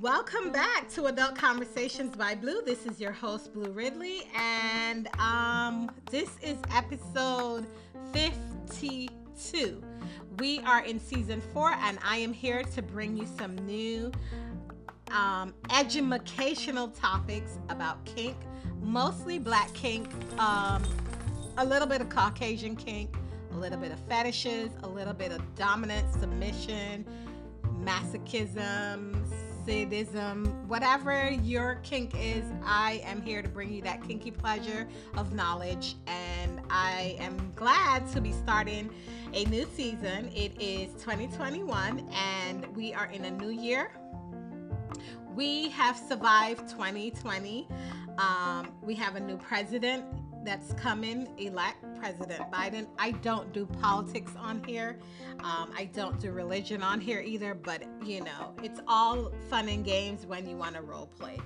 Welcome back to Adult Conversations by Blue. This is your host, Blue Ridley, and um, this is episode 52. We are in season four, and I am here to bring you some new um, educational topics about kink, mostly black kink, um, a little bit of Caucasian kink, a little bit of fetishes, a little bit of dominant submission, masochism, sadism, whatever your kink is, I am here to bring you that kinky pleasure of knowledge. And I am glad to be starting a new season. It is 2021, and we are in a new year. We have survived 2020. Um, we have a new president that's coming, elect President Biden. I don't do politics on here. Um, I don't do religion on here either, but you know, it's all fun and games when you want to role play.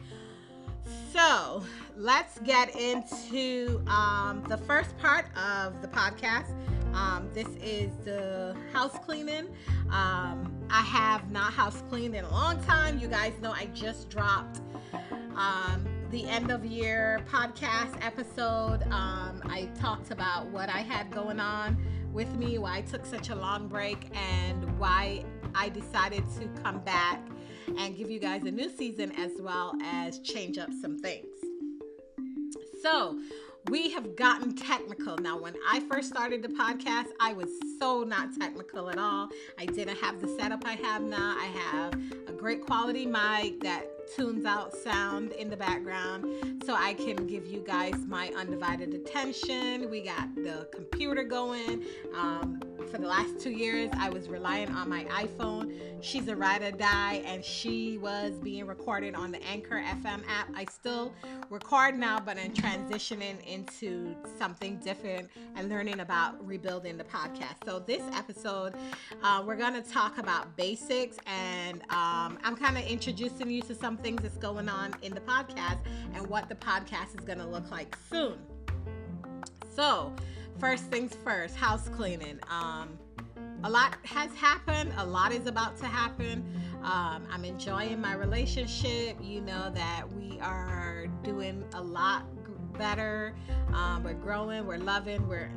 So let's get into um, the first part of the podcast. Um, this is the house cleaning. Um, I have not house cleaned in a long time. You guys know I just dropped um, the end of year podcast episode. Um, I talked about what I had going on with me, why I took such a long break, and why I decided to come back and give you guys a new season as well as change up some things. So, we have gotten technical. Now, when I first started the podcast, I was so not technical at all. I didn't have the setup I have now. I have a great quality mic that tunes out sound in the background so I can give you guys my undivided attention. We got the computer going. Um, for the last two years, I was relying on my iPhone. She's a ride or die, and she was being recorded on the Anchor FM app. I still record now, but I'm transitioning into something different and learning about rebuilding the podcast. So, this episode, uh, we're going to talk about basics, and um, I'm kind of introducing you to some things that's going on in the podcast and what the podcast is going to look like soon. So, first things first, house cleaning. Um, a lot has happened, a lot is about to happen. Um, I'm enjoying my relationship. You know that we are doing a lot better. Um, we're growing, we're loving, we're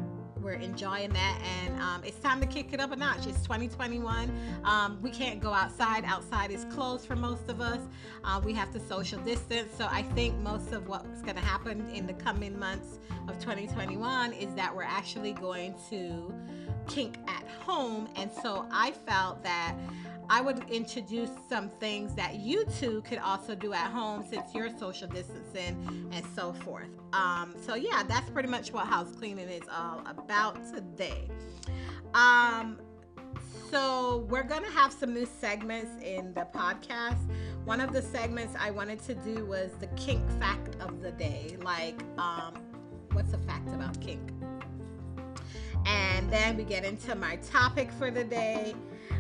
we're enjoying that and um, it's time to kick it up a notch. It's 2021 um, we can't go outside. Outside is closed for most of us. Uh, we have to social distance. So i think most of what's going to happen in the coming months of 2021 is that we're actually going to kink at home. And so i felt that I would introduce some things that you two could also do at home since you're social distancing and so forth. Um, so, yeah, that's pretty much what house cleaning is all about today. Um, so, we're going to have some new segments in the podcast. One of the segments I wanted to do was the kink fact of the day. Like, um, what's a fact about kink? And then we get into my topic for the day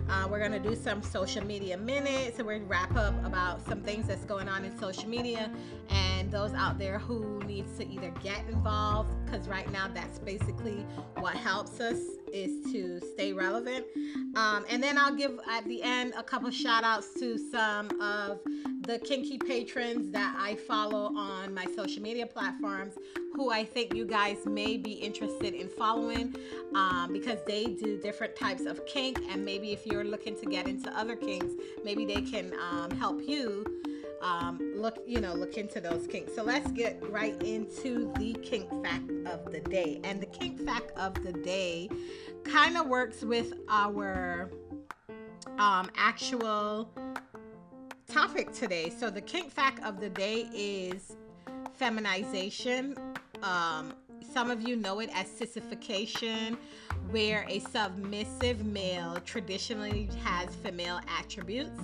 uh, we're going to do some social media minutes and we're going to wrap up about some things that's going on in social media and those out there who needs to either get involved because right now that's basically what helps us is to stay relevant. Um, and then I'll give at the end a couple shout outs to some of the kinky patrons that I follow on my social media platforms who I think you guys may be interested in following um, because they do different types of kink. And maybe if you're looking to get into other kinks, maybe they can um, help you um, look, you know, look into those kinks. So let's get right into the kink fact of the day. And the kink fact of the day kind of works with our um, actual topic today. So the kink fact of the day is feminization. Um, some of you know it as sissification, where a submissive male traditionally has female attributes.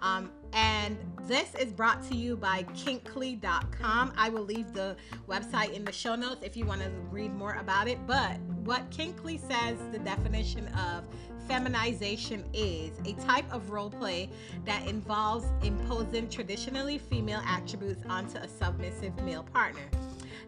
Um, and this is brought to you by kinkly.com. I will leave the website in the show notes if you want to read more about it. But what Kinkly says the definition of feminization is a type of role play that involves imposing traditionally female attributes onto a submissive male partner.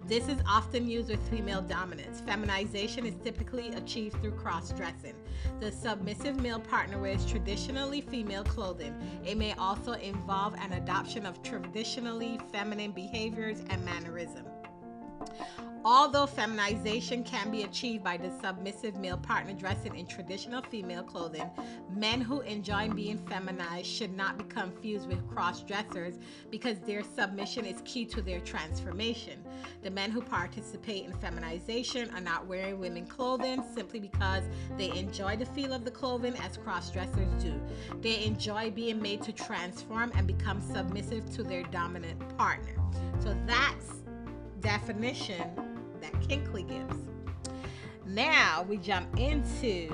This is often used with female dominance. Feminization is typically achieved through cross dressing. The submissive male partner wears traditionally female clothing. It may also involve an adoption of traditionally feminine behaviors and mannerisms. Although feminization can be achieved by the submissive male partner dressing in traditional female clothing, men who enjoy being feminized should not be confused with cross dressers because their submission is key to their transformation. The men who participate in feminization are not wearing women clothing simply because they enjoy the feel of the clothing as cross dressers do. They enjoy being made to transform and become submissive to their dominant partner. So that's definition that Kinkly gives. Now we jump into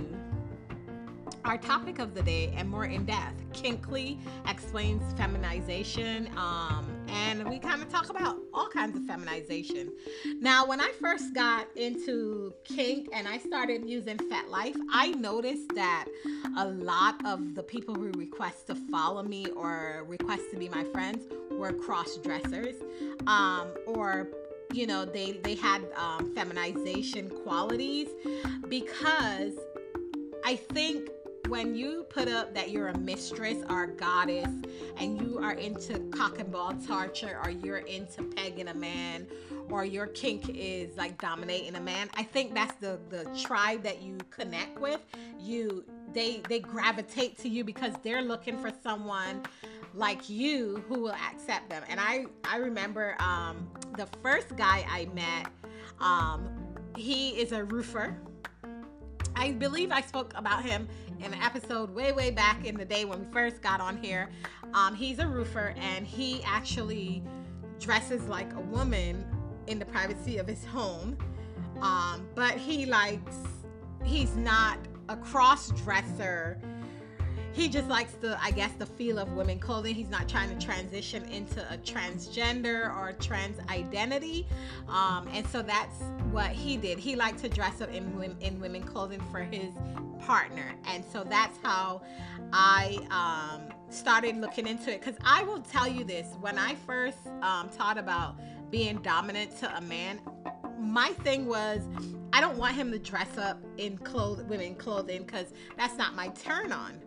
our topic of the day and more in depth. Kinkly explains feminization, um, and we kind of talk about all kinds of feminization. Now, when I first got into kink and I started using FetLife, I noticed that a lot of the people who request to follow me or request to be my friends were cross dressers um, or you know they they had um, feminization qualities because I think when you put up that you're a mistress or a goddess and you are into cock and ball torture or you're into pegging a man or your kink is like dominating a man i think that's the the tribe that you connect with. You they they gravitate to you because they're looking for someone like you who will accept them. And I I remember um, the first guy I met. Um, he is a roofer. I believe I spoke about him in an episode way way back in the day when we first got on here. Um, he's a roofer and he actually dresses like a woman in the privacy of his home. Um, but he likes he's not a cross dresser he just likes the i guess the feel of women clothing. He's not trying to transition into a transgender or trans identity. Um, and so that's what he did. He liked to dress up in, in women clothing for his partner. And so that's how i um, started looking into it. Because i will tell you this. When i first um, taught about being dominant to a man my thing was I don't want him to dress up in clothes, women clothing, because that's not my turn on.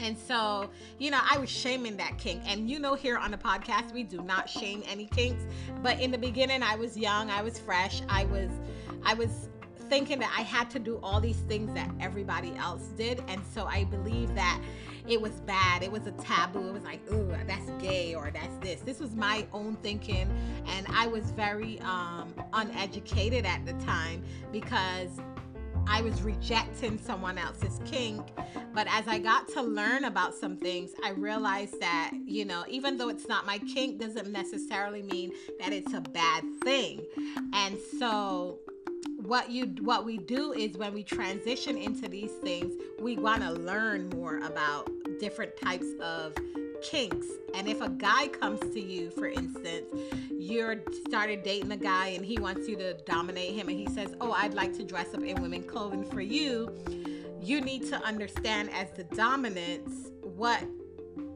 And so, you know, I was shaming that kink. And you know, here on the podcast, we do not shame any kinks. But in the beginning, I was young, I was fresh, I was, I was thinking that I had to do all these things that everybody else did. And so I believe that it was bad. It was a taboo. It was like, ooh, that's gay or that's this. This was my own thinking. And I was very um, uneducated at the time because I was rejecting someone else's kink. But as I got to learn about some things, I realized that, you know, even though it's not my kink, doesn't necessarily mean that it's a bad thing. And so what you what we do is when we transition into these things, we want to learn more about different types of kinks. And if a guy comes to you, for instance, you're started dating a guy and he wants you to dominate him and he says, "Oh, I'd like to dress up in women clothing for you." You need to understand as the dominance what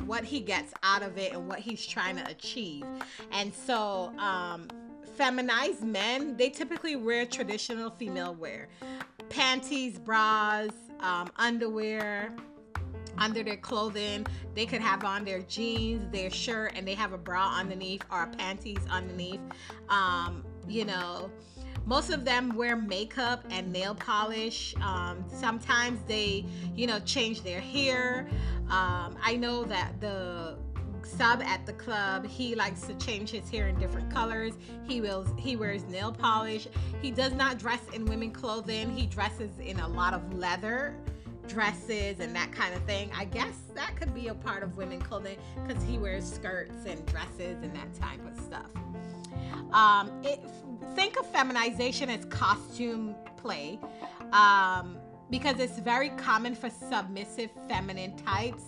what he gets out of it and what he's trying to achieve. And so um feminized men, they typically wear traditional female wear. Panties, bras, um, underwear, under their clothing. They could have on their jeans, their shirt, and they have a bra underneath or panties underneath. Um, you know, most of them wear makeup and nail polish. Um, sometimes they, you know, change their hair. Um, I know that the sub at the club he likes to change his hair in different colors he will he wears nail polish he does not dress in women clothing he dresses in a lot of leather dresses and that kind of thing. I guess that could be a part of women clothing because he wears skirts and dresses and that type of stuff. Um, it, think of feminization as costume play um, because it's very common for submissive feminine types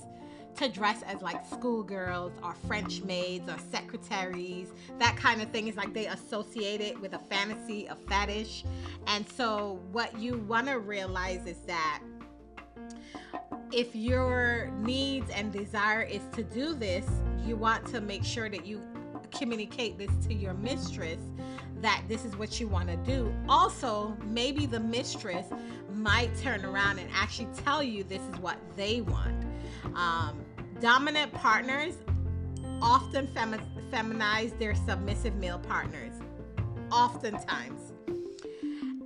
to dress as like schoolgirls or French maids or secretaries. That kind of thing is like they associate it with a fantasy, a fetish. And so, what you want to realize is that if your needs and desire is to do this, you want to make sure that you communicate this to your mistress that this is what you want to do. Also, maybe the mistress might turn around and actually tell you this is what they want. Um, dominant partners often femi- feminize their submissive male partners, oftentimes.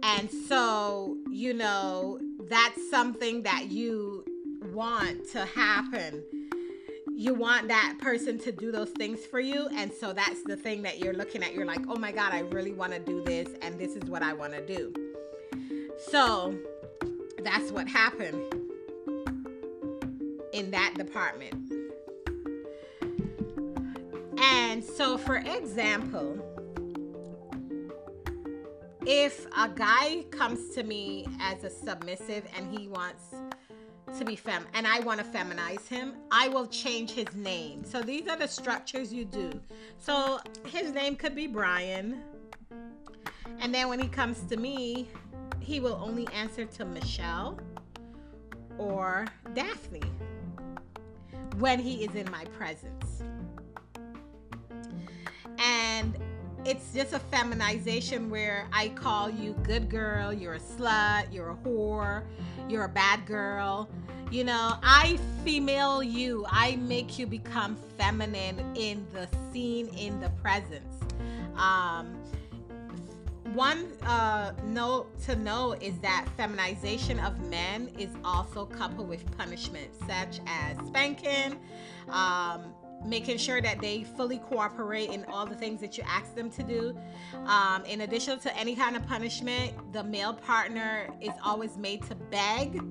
And so, you know, that's something that you want to happen. You want that person to do those things for you and so that's the thing that you're looking at. You're like oh my god i really want to do this and this is what i want to do. So that's what happened in that department. And so for example if a guy comes to me as a submissive and he wants to be fem and I want to feminize him, I will change his name. So these are the structures you do. So his name could be Brian. And then when he comes to me, he will only answer to Michelle or Daphne when he is in my presence. And it's just a feminization where I call you good girl, you're a slut, you're a whore, you're a bad girl. You know, I female you. I make you become feminine in the scene, in the presence. Um, one uh, note to know is that feminization of men is also coupled with punishment, such as spanking, um, making sure that they fully cooperate in all the things that you ask them to do. Um, in addition to any kind of punishment, the male partner is always made to beg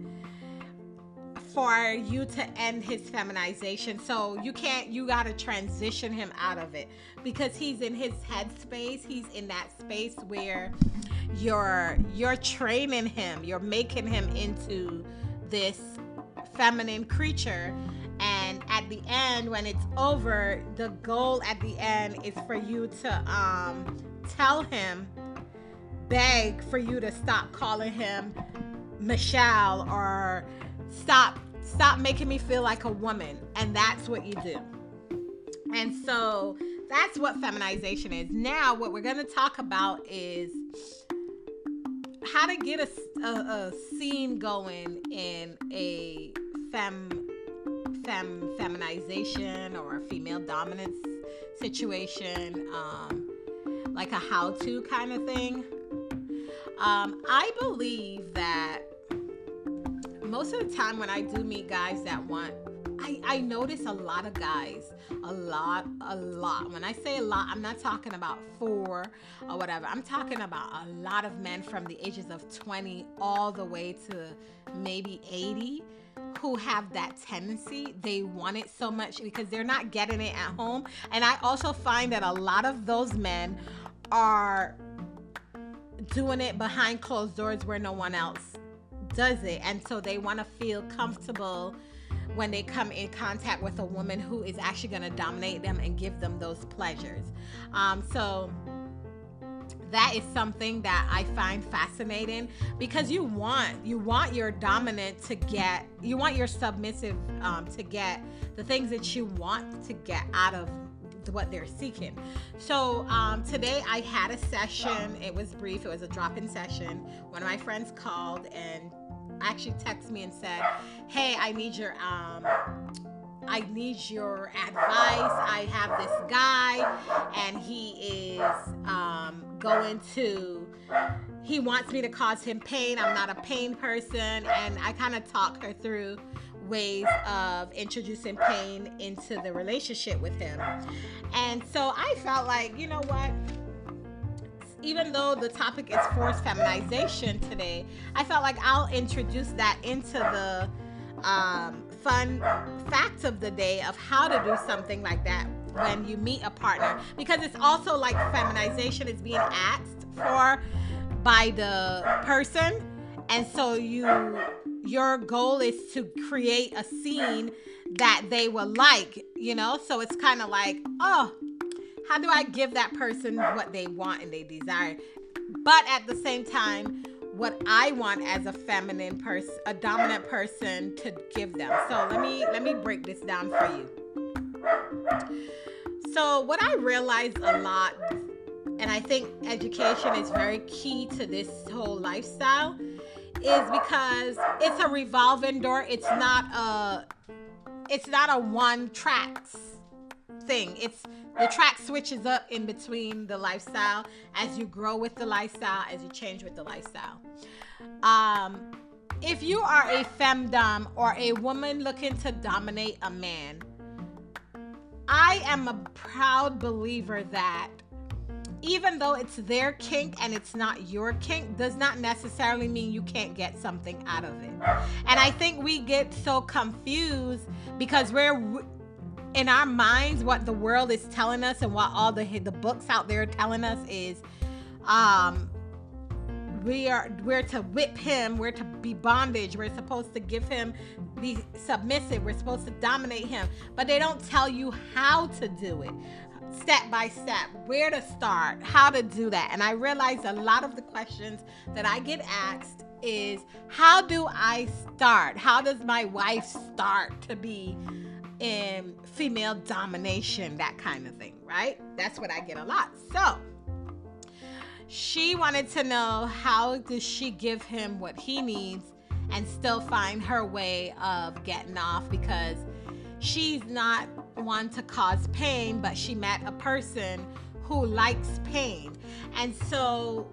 for you to end his feminization. So you can't, you got to transition him out of it because he's in his headspace. He's in that space where you're you're training him, you're making him into this feminine creature and at the end when it's over the goal at the end is for you to um, tell him beg for you to stop calling him michelle or stop stop making me feel like a woman. And that's what you do. And so that's what feminization is. Now what we're going to talk about is how to get a, a, a scene going in a fem fem feminization or female dominance situation, um, like a how-to kind of thing. Um, I believe that most of the time when I do meet guys that want I, I notice a lot of guys, a lot, a lot. When I say a lot, I'm not talking about four or whatever. I'm talking about a lot of men from the ages of 20 all the way to maybe 80 who have that tendency. They want it so much because they're not getting it at home. And I also find that a lot of those men are doing it behind closed doors where no one else does it. And so they want to feel comfortable when they come in contact with a woman who is actually going to dominate them and give them those pleasures. Um, so, that is something that I find fascinating because you want you want your dominant to get you want your submissive um, to get the things that you want to get out of what they're seeking. So um, today I had a session. It was brief. It was a drop-in session. One of my friends called and actually texted me and said, "Hey, I need your um, I need your advice. I have this guy, and he is um, going to, he wants me to cause him pain. I'm not a pain person. And I kind of talk her through ways of introducing pain into the relationship with him. And so I felt like, you know what? Even though the topic is forced feminization today, I felt like I'll introduce that into the um, fun facts of the day of how to do something like that when you meet a partner. Because it's also like feminization is being asked for by the person. And so you your goal is to create a scene that they will like you know? So it's kind of like oh how do i give that person what they want and they desire? But at the same time what I want as a feminine person, a dominant person to give them. So let me let me break this down for you. So what I realized a lot and I think education is very key to this whole lifestyle, is because it's a revolving door. It's not a it's not a one tracks thing. It's the track switches up in between the lifestyle as you grow with the lifestyle, as you change with the lifestyle. Um, if you are a femdom or a woman looking to dominate a man, I am a proud believer that even though it's their kink and it's not your kink, does not necessarily mean you can't get something out of it. And I think we get so confused because we're in our minds what the world is telling us and what all the the books out there are telling us is um we are we're to whip him we're to be bondage we're supposed to give him be submissive we're supposed to dominate him. But they don't tell you how to do it step by step where to start how to do that. And i realize a lot of the questions that i get asked is how do i start? How does my wife start to be in female domination that kind of thing right that's what i get a lot so she wanted to know how does she give him what he needs and still find her way of getting off because she's not one to cause pain, but she met a person who likes pain. And so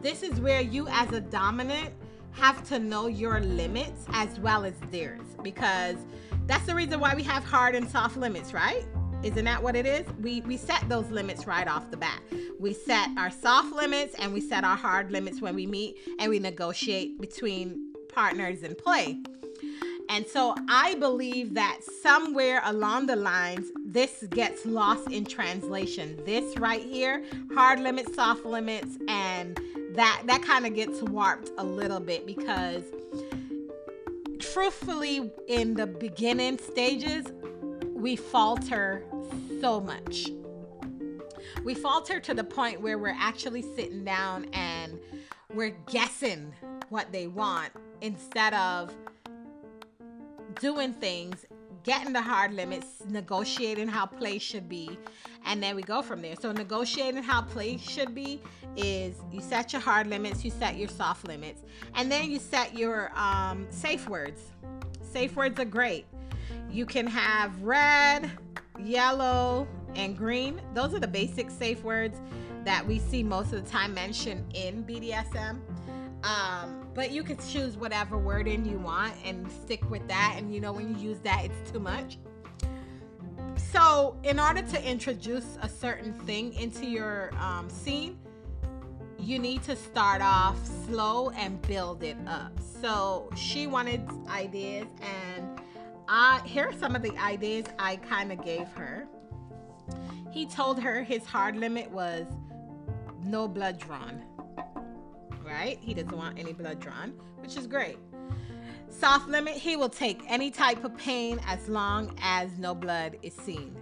this is where you as a dominant have to know your limits as well as theirs because that's the reason why we have hard and soft limits, right? Isn't that what it is? We we set those limits right off the bat. We set our soft limits and we set our hard limits when we meet and we negotiate between partners and play. And so I believe that somewhere along the lines, this gets lost in translation. This right here, hard limits, soft limits, and that that kind of gets warped a little bit because truthfully, in the beginning stages, we falter so much. We falter to the point where we're actually sitting down and we're guessing what they want instead of doing things, getting the hard limits, negotiating how play should be, and then we go from there. So, negotiating how play should be is you set your hard limits, you set your soft limits, and then you set your um, safe words. Safe words are great. You can have red, yellow, and green. Those are the basic safe words that we see most of the time mentioned in BDSM. Um, but you can choose whatever wording you want and stick with that. And you know, when you use that, it's too much. So, in order to introduce a certain thing into your um, scene, you need to start off slow and build it up. So, she wanted ideas, and I here are some of the ideas I kind of gave her. He told her his hard limit was no blood drawn right? He doesn't want any blood drawn, which is great. Soft limit, he will take any type of pain as long as no blood is seen.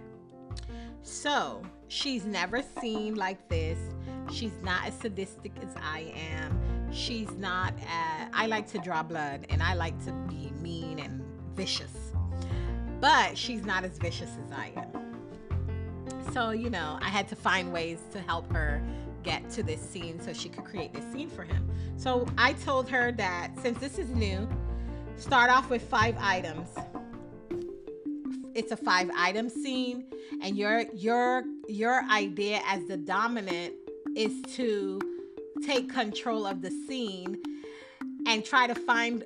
So, she's never seen like this. She's not as sadistic as I am. She's not, as, I like to draw blood and I like to be mean and vicious. But she's not as vicious as I am. So, you know, I had to find ways to help her get to this scene so she could create this scene for him. So I told her that since this is new, start off with five items. It's a five item scene and your your your idea as the dominant is to take control of the scene and try to find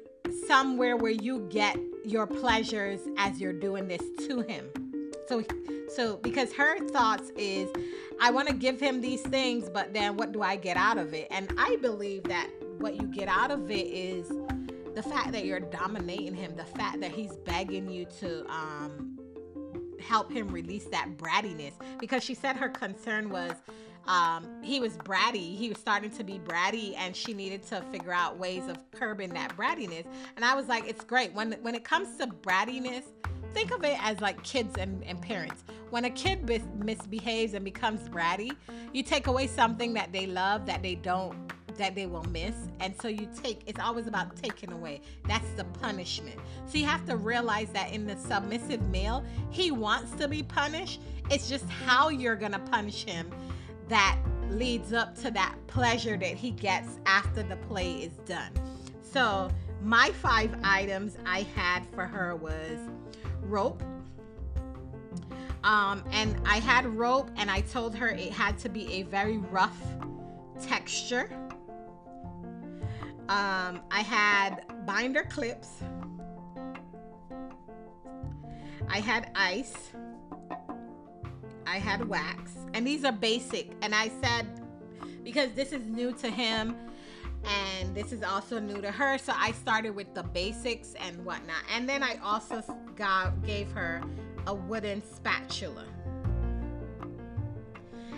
somewhere where you get your pleasures as you're doing this to him. So so because her thoughts is I want to give him these things, but then what do I get out of it? And I believe that what you get out of it is the fact that you're dominating him, the fact that he's begging you to um, help him release that brattiness. Because she said her concern was um, he was bratty. He was starting to be bratty, and she needed to figure out ways of curbing that brattiness. And I was like, it's great when when it comes to brattiness think of it as like kids and, and parents. When a kid bis- misbehaves and becomes bratty, you take away something that they love that they don't that they will miss and so you take it's always about taking away that's the punishment so you have to realize that in the submissive male he wants to be punished it's just how you're gonna punish him that leads up to that pleasure that he gets after the play is done. So, my five items I had for her was rope. Um, and I had rope, and I told her it had to be a very rough texture. Um, I had binder clips. I had ice. I had wax. And these are basic. And I said, because this is new to him and this is also new to her, so I started with the basics and whatnot. And then I also got, gave her a wooden spatula.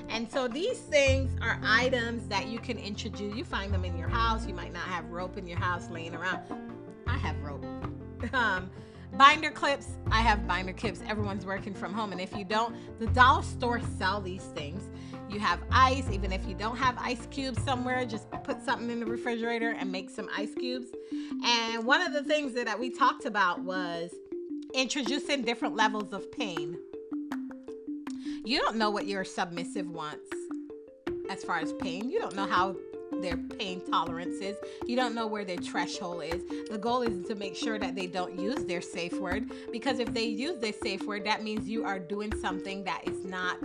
And so these things are items that you can introduce. You find them in your house. You might not have rope in your house laying around. I have rope. Um, binder clips. I have binder clips. Everyone's working from home. And if you don't, the dollar store sell these things. You have ice. Even if you don't have ice cubes somewhere, just put something in the refrigerator and make some ice cubes. And one of the things that we talked about was introducing different levels of pain you don't know what your submissive wants as far as pain. You don't know how their pain tolerance is. You don't know where their threshold is. The goal is to make sure that they don't use their safe word because if they use their safe word, that means you are doing something that is not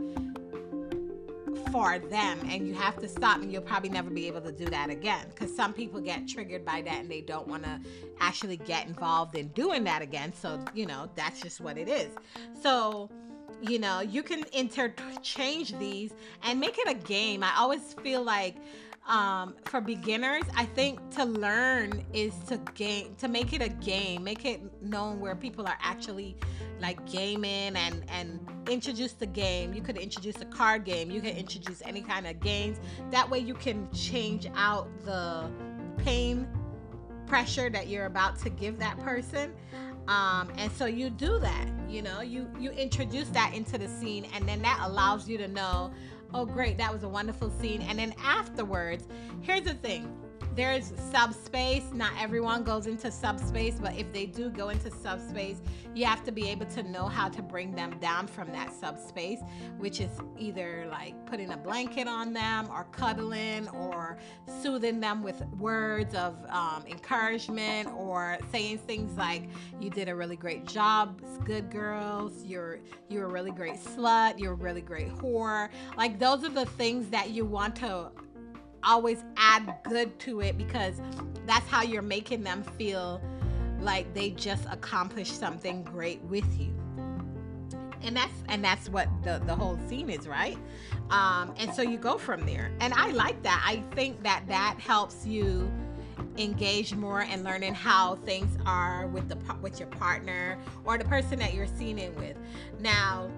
for them and you have to stop and you'll probably never be able to do that again because some people get triggered by that and they don't want to actually get involved in doing that again so you know that's just what it is. So you know you can interchange these and make it a game. I always feel like um, for beginners i think to learn is to game to make it a game make it known where people are actually like gaming and and introduce the game. You could introduce a card game you can introduce any kind of games. That way you can change out the pain pressure that you're about to give that person. Um, and so you do that, you know, you you introduce that into the scene, and then that allows you to know, oh great, that was a wonderful scene. And then afterwards, here's the thing: there's subspace. Not everyone goes into subspace, but if they do go into subspace, you have to be able to know how to bring them down from that subspace, which is either like putting a blanket on them or cuddling or soothing them with words of um, encouragement or saying things like, "You did a really great job, good girls. You're you're a really great slut. You're a really great whore." Like those are the things that you want to always add good to it because that's how you're making them feel like they just accomplished something great with you. And that's and that's what the the whole scene is right? Um and so you go from there. And i like that. I think that that helps you engage more in learning how things are with the with your partner or the person that you're seeing it with. Now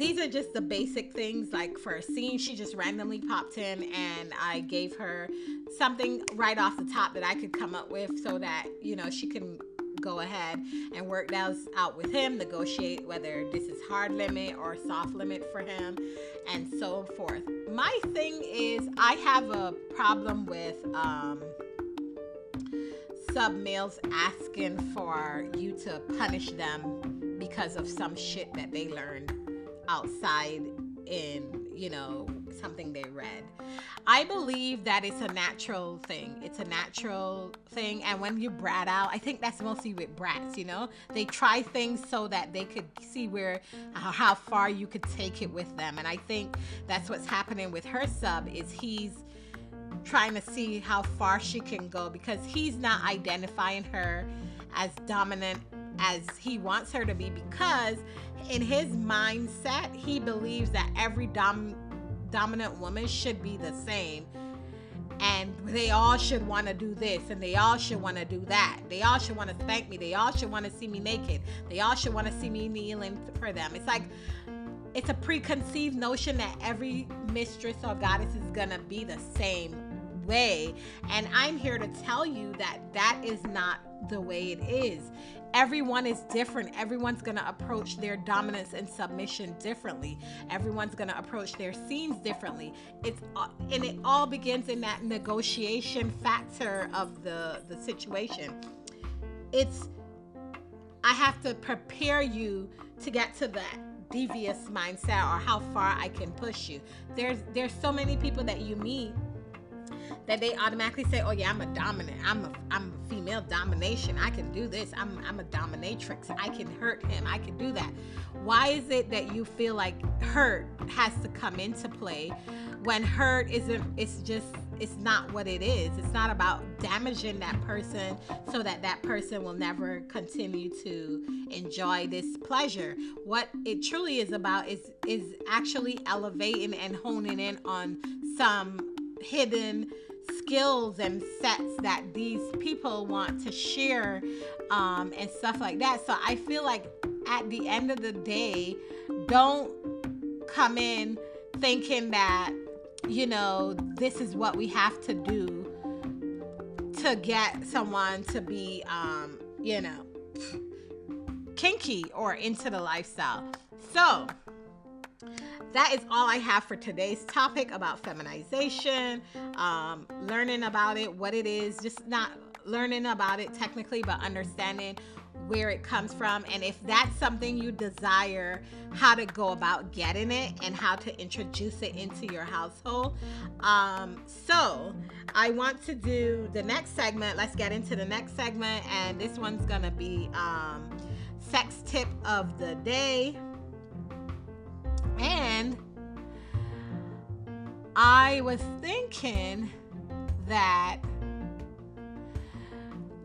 these are just the basic things like for a scene she just randomly popped in and i gave her something right off the top that i could come up with so that you know she can go ahead and work those out with him negotiate whether this is hard limit or soft limit for him and so forth. My thing is i have a problem with um sub males asking for you to punish them because of some shit that they learned outside in, you know, something they read. I believe that it's a natural thing. It's a natural thing. And when you brat out, I think that's mostly with brats, you know? They try things so that they could see where uh, how far you could take it with them. And I think that's what's happening with her sub is he's trying to see how far she can go because he's not identifying her as dominant as he wants her to be because in his mindset he believes that every dom- dominant woman should be the same. And they all should want to do this and they all should want to do that. They all should want to thank me. They all should want to see me naked. They all should want to see me kneeling for them. It's like it's a preconceived notion that every mistress or goddess is gonna be the same way. And i'm here to tell you that that is not the way it is everyone is different. Everyone's going to approach their dominance and submission differently. Everyone's going to approach their scenes differently. It's uh, and it all begins in that negotiation factor of the the situation. It's I have to prepare you to get to that devious mindset or how far I can push you. There's there's so many people that you meet that they automatically say, "Oh yeah, I'm a dominant. I'm a I'm a female domination. I can do this. I'm I'm a dominatrix. I can hurt him. I can do that." Why is it that you feel like hurt has to come into play when hurt isn't it's just it's not what it is. It's not about damaging that person so that that person will never continue to enjoy this pleasure. What it truly is about is is actually elevating and honing in on some hidden skills and sets that these people want to share um, and stuff like that. So I feel like at the end of the day, don't come in thinking that, you know, this is what we have to do to get someone to be, um, you know, kinky or into the lifestyle. So, that is all I have for today's topic about feminization, um, learning about it, what it is, just not learning about it technically, but understanding where it comes from and if that's something you desire how to go about getting it and how to introduce it into your household. Um, so i want to do the next segment. Let's get into the next segment and this one's gonna be um, sex tip of the day and I was thinking that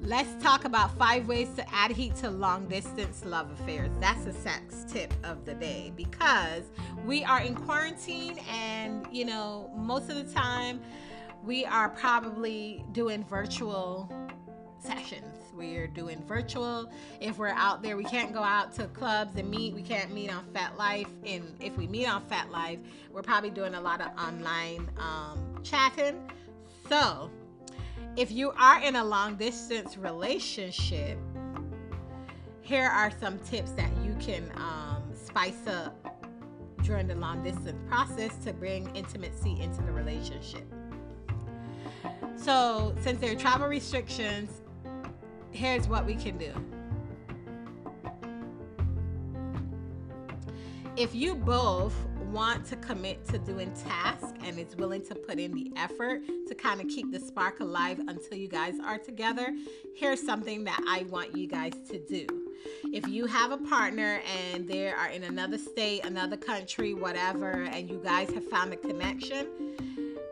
let's talk about five ways to add heat to long distance love affairs. That's a sex tip of the day because we are in quarantine and, you know, most of the time we are probably doing virtual sessions we're doing virtual. If we're out there, we can't go out to clubs and meet. We can't meet on FetLife. And if we meet on FetLife, we're probably doing a lot of online um, chatting. So, if you are in a long distance relationship, here are some tips that you can um, spice up during the long distance process to bring intimacy into the relationship. So, since there are travel restrictions, here's what we can do. If you both want to commit to doing tasks and is willing to put in the effort to kind of keep the spark alive until you guys are together, here's something that I want you guys to do. If you have a partner and they are in another state, another country, whatever, and you guys have found a connection,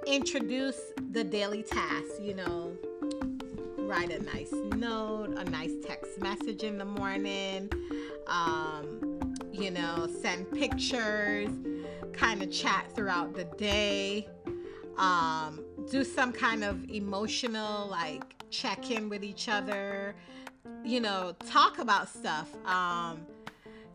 introduce the daily tasks, you know, write a nice note, a nice text message in the morning, um, you know, send pictures, kind of chat throughout the day, um, do some kind of emotional, like check in with each other, you know, talk about stuff. Um,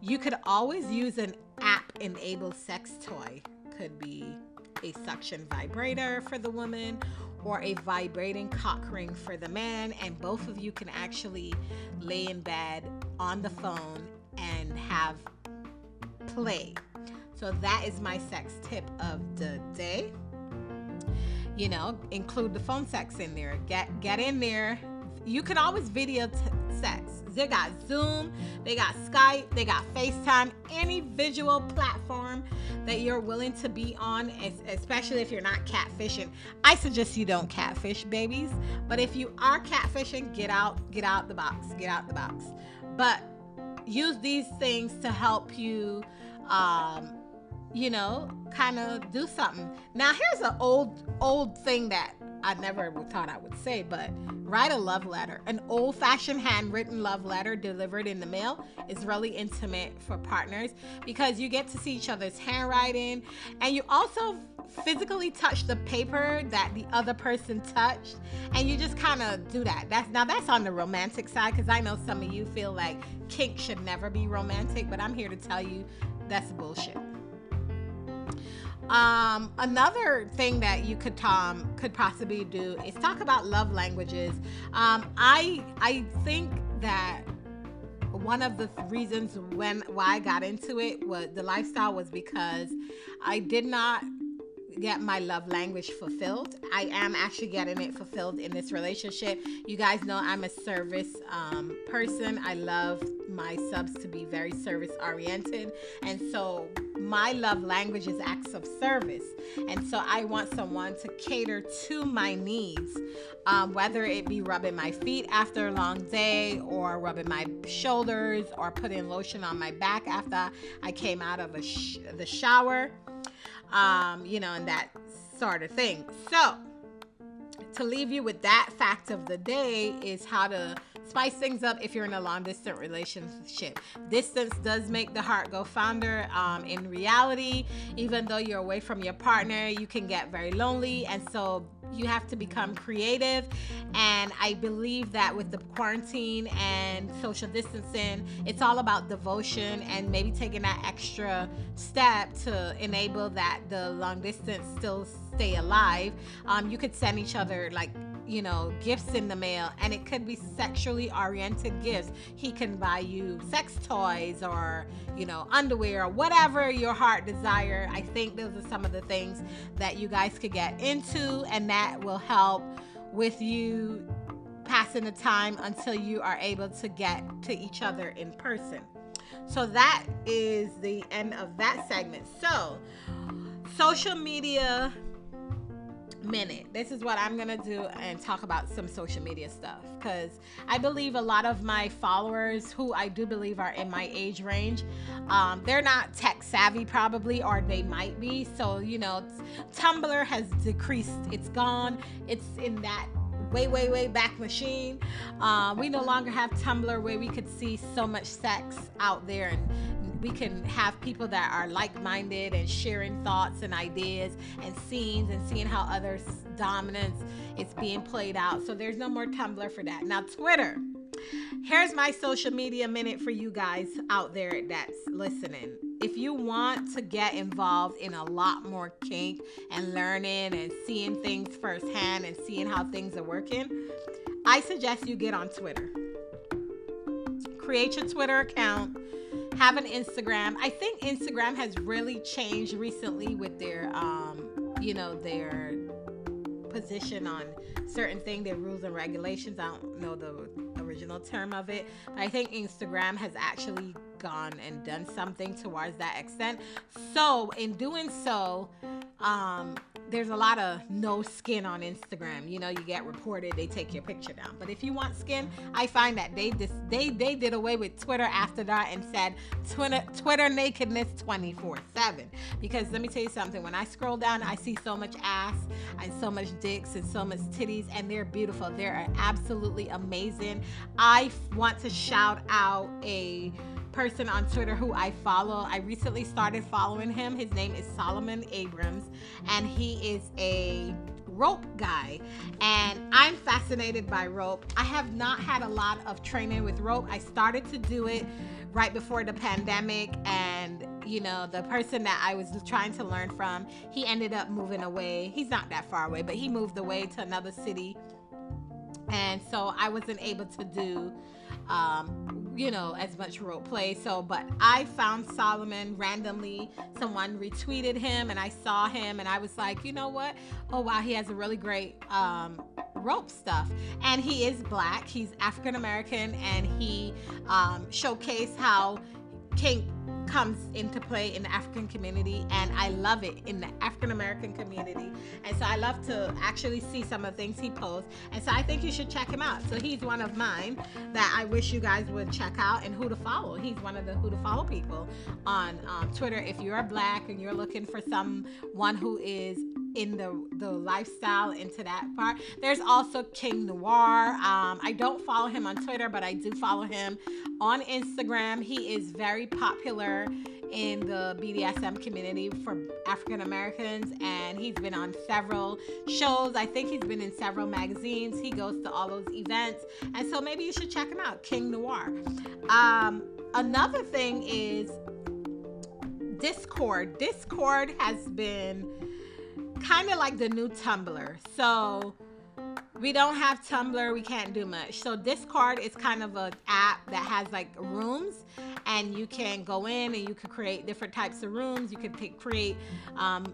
you could always use an app enabled sex toy, could be a suction vibrator for the woman or a vibrating cock ring for the man, and both of you can actually lay in bed on the phone and have play. So that is my sex tip of the day. You know, include the phone sex in there. Get get in there. You can always video t- sex. They got Zoom, they got Skype, they got FaceTime, any visual platform that you're willing to be on, especially if you're not catfishing. I suggest you don't catfish babies, but if you are catfishing, get out, get out the box, get out the box. But use these things to help you um, you know, kind of do something. Now, here's an old, old thing that I never thought I would say, but write a love letter. An old fashioned handwritten love letter delivered in the mail is really intimate for partners because you get to see each other's handwriting and you also physically touch the paper that the other person touched and you just kind of do that. That's now that's on the romantic side because I know some of you feel like kink should never be romantic, but I'm here to tell you that's bullshit. Um, another thing that you could Tom could possibly do is talk about love languages. Um, I I think that one of the reasons when why I got into it was the lifestyle was because I did not get my love language fulfilled. I am actually getting it fulfilled in this relationship. You guys know I'm a service um, person. I love my subs to be very service oriented. And so my love language is acts of service. And so I want someone to cater to my needs, um, whether it be rubbing my feet after a long day, or rubbing my shoulders, or putting lotion on my back after I came out of sh- the shower um, you know, and that sort of thing. So, to leave you with that fact of the day is how to spice things up if you're in a long distance relationship. Distance does make the heart go fonder. Um, in reality, even though you're away from your partner, you can get very lonely, and so you have to become creative. And I believe that with the quarantine and social distancing, it's all about devotion and maybe taking that extra step to enable that the long distance still stay alive. Um, you could send each other like you know, gifts in the mail, and it could be sexually oriented gifts. He can buy you sex toys or, you know, underwear or whatever your heart desire. I think those are some of the things that you guys could get into, and that will help with you passing the time until you are able to get to each other in person. So that is the end of that segment. So, social media minute. This is what I'm going to do and talk about some social media stuff because I believe a lot of my followers, who I do believe are in my age range, um, they're not tech savvy probably, or they might be. So, you know, Tumblr has decreased, it's gone, it's in that way, way, way back machine. Uh, we no longer have Tumblr where we could see so much sex out there and we can have people that are like-minded and sharing thoughts and ideas and scenes and seeing how others dominance is being played out. So there's no more tumblr for that. Now twitter. Here's my social media minute for you guys out there that's listening. If you want to get involved in a lot more kink and learning and seeing things firsthand and seeing how things are working i suggest you get on twitter. Create your twitter account have an Instagram. I think Instagram has really changed recently with their, um, you know, their position on certain things, their rules and regulations. I don't know the original term of it, but I think Instagram has actually gone and done something towards that extent. So, in doing so, um, there's a lot of no skin on Instagram. You know, you get reported, they take your picture down. But if you want skin, I find that they dis- they they did away with Twitter after that and said Twitter Twitter nakedness 24/7. Because let me tell you something, when I scroll down, I see so much ass and so much dicks and so much titties and they're beautiful. They're absolutely amazing. I want to shout out a person on Twitter who I follow. I recently started following him. His name is Solomon Abrams, and he is a rope guy and I'm fascinated by rope. I have not had a lot of training with rope. I started to do it right before the pandemic and you know the person that I was trying to learn from, he ended up moving away. He's not that far away, but he moved away to another city. And so I wasn't able to do um, you know, as much role play. So, but I found Solomon randomly. Someone retweeted him, and I saw him, and I was like, you know what? Oh wow, he has a really great um, rope stuff. And he is black. He's African American, and he um, showcased how kink comes into play in the African community, and I love it in the African American community. And so I love to actually see some of the things he posts. And so I think you should check him out. So he's one of mine that I wish you guys would check out and who to follow. He's one of the who to follow people on um, Twitter. If you're black and you're looking for someone who is in the the lifestyle into that part. There's also King Noire. Um, I don't follow him on Twitter, but I do follow him on Instagram. He is very popular in the BDSM community for African Americans, and he's been on several shows. I think he's been in several magazines. He goes to all those events, and so maybe you should check him out, King Noire. Um, another thing is Discord. Discord has been kind of like the new Tumblr. So we don't have Tumblr. We can't do much. So Discord is kind of an app that has like rooms, and you can go in and you can create different types of rooms. You can take, create um,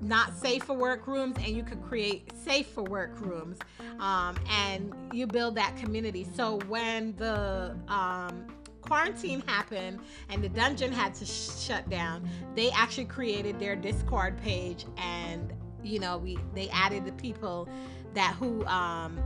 not safe for work rooms, and you can create safe for work rooms, um, and you build that community. So when the um, quarantine happened and the dungeon had to sh- shut down, they actually created their Discord page and you know we they added the people that who um,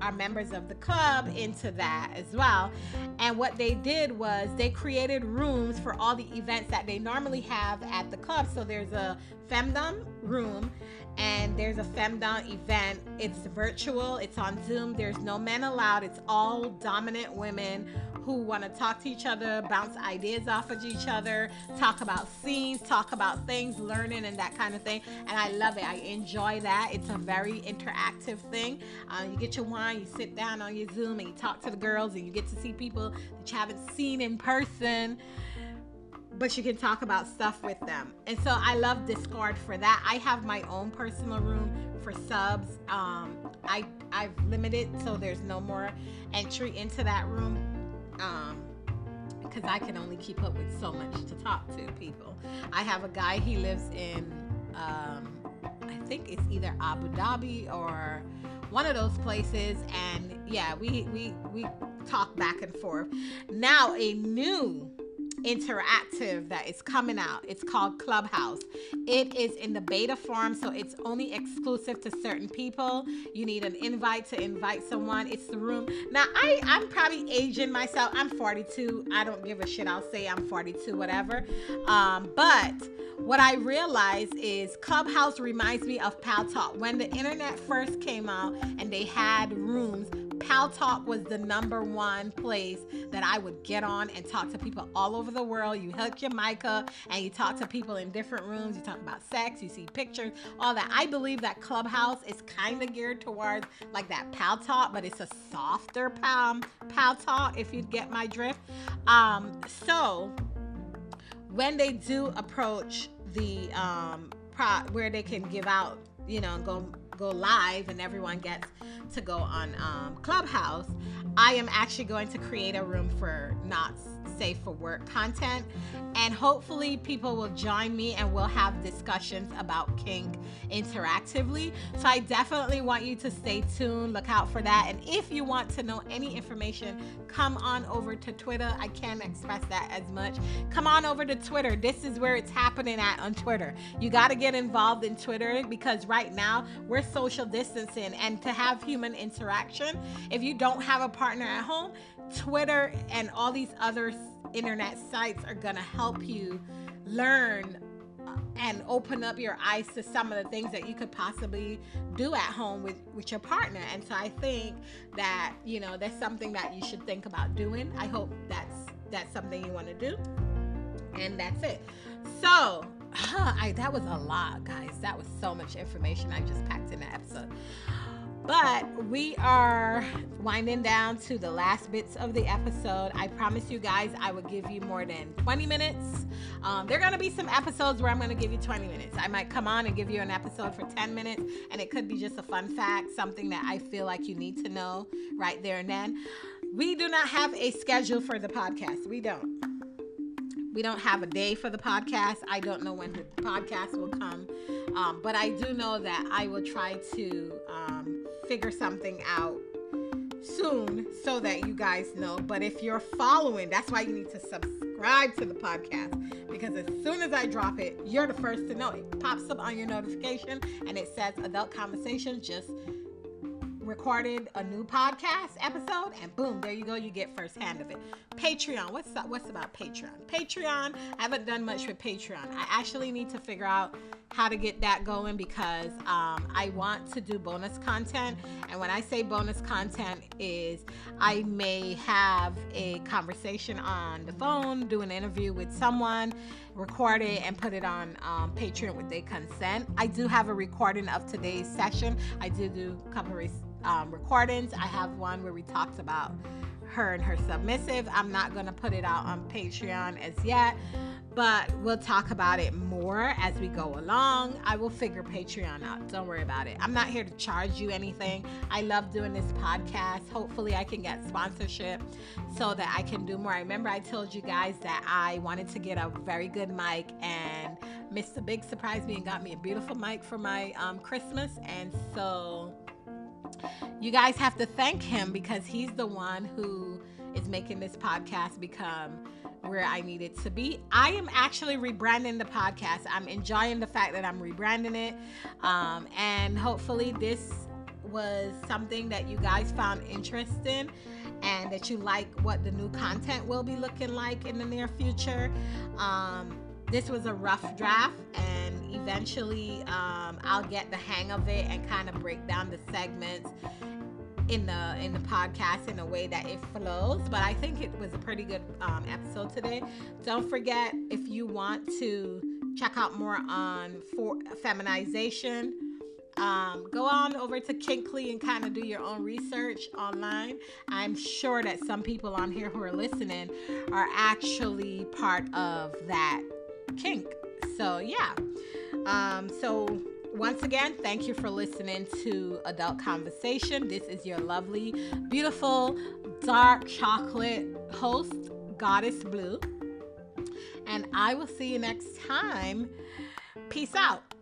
are members of the club into that as well. And what they did was they created rooms for all the events that they normally have at the club. So there's a femdom room and there's a femdom event. It's virtual, it's on Zoom. There's no men allowed. It's all dominant women who want to talk to each other, bounce ideas off of each other, talk about scenes, talk about things, learning, and that kind of thing. And I love it. I enjoy that. It's a very interactive thing. Uh, you get your wine, you sit down on your Zoom, and you talk to the girls, and you get to see people that you haven't seen in person but you can talk about stuff with them. And so I love Discord for that. I have my own personal room for subs. Um, I I've limited so there's no more entry into that room um, because I can only keep up with so much to talk to people. I have a guy, he lives in, um, I think it's either Abu Dhabi or one of those places, and yeah, we we we talk back and forth. Now a new interactive that is coming out. It's called Clubhouse. It is in the beta form, so it's only exclusive to certain people. You need an invite to invite someone. It's the room. Now, I, I'm probably aging myself. I'm 42. I don't give a shit. I'll say I'm 42, whatever. Um, but what I realized is Clubhouse reminds me of Paltalk. When the internet first came out and they had rooms, Paltalk was the number one place that I would get on and talk to people all over the world. You hook your mic up and you talk to people in different rooms. You talk about sex, you see pictures, all that. I believe that Clubhouse is kind of geared towards like that Paltalk, but it's a softer pal, pal Talk, if you get my drift. Um, so when they do approach the um, pro- where they can give out, you know, go go live and everyone gets to go on um, Clubhouse, I am actually going to create a room for knots safe for work content. And hopefully, people will join me and we'll have discussions about kink interactively. So, I definitely want you to stay tuned, look out for that. And if you want to know any information, come on over to Twitter. I can't express that as much. Come on over to Twitter. This is where it's happening at on Twitter. You got to get involved in Twitter because right now we're social distancing and to have human interaction, if you don't have a partner at home, Twitter and all these other internet sites are going to help you learn uh, and open up your eyes to some of the things that you could possibly do at home with, with your partner. And so I think that, you know, that's something that you should think about doing. I hope that's that's something you want to do. And that's it. So, I, that was a lot, guys. That was so much information I just packed in the episode. But we are winding down to the last bits of the episode. I promise you guys I will give you more than 20 minutes. Um, there are going to be some episodes where I'm going to give you 20 minutes. I might come on and give you an episode for 10 minutes, and it could be just a fun fact, something that I feel like you need to know right there and then. We do not have a schedule for the podcast. We don't. We don't have a day for the podcast. I don't know when the podcast will come. Um, but I do know that I will try to um, figure something out soon so that you guys know. But if you're following, that's why you need to subscribe to the podcast because as soon as I drop it, you're the first to know. It pops up on your notification and it says adult conversation. Just recorded a new podcast episode and boom there you go you get first hand of it. Patreon what's up what's about patreon? Patreon i haven't done much with patreon. I actually need to figure out how to get that going because um, i want to do bonus content. And when i say bonus content is i may have a conversation on the phone do an interview with someone record it and put it on um, patreon with their consent i do have a recording of today's session i do do a couple um, recordings. I have one where we talked about her and her submissive. I'm not going to put it out on Patreon as yet, but we'll talk about it more as we go along. I will figure Patreon out. Don't worry about it. I'm not here to charge you anything. I love doing this podcast. Hopefully, I can get sponsorship so that I can do more. I remember I told you guys that I wanted to get a very good mic, and Mr. Big surprised me and got me a beautiful mic for my um, Christmas. And so you guys have to thank him because he's the one who is making this podcast become where I need it to be. I am actually rebranding the podcast. I'm enjoying the fact that I'm rebranding it. Um, and hopefully, this was something that you guys found interesting and that you like what the new content will be looking like in the near future. Um, this was a rough draft, and eventually, um, I'll get the hang of it and kind of break down the segments in the in the podcast in a way that it flows but i think it was a pretty good um, episode today don't forget if you want to check out more on forced feminization um, go on over to Kinkly and kind of do your own research online. I'm sure that some people on here who are listening are actually part of that kink. So, yeah. Um, so, once again, thank you for listening to Adult Conversation. This is your lovely, beautiful, dark chocolate host, Goddess Blue. And I will see you next time. Peace out.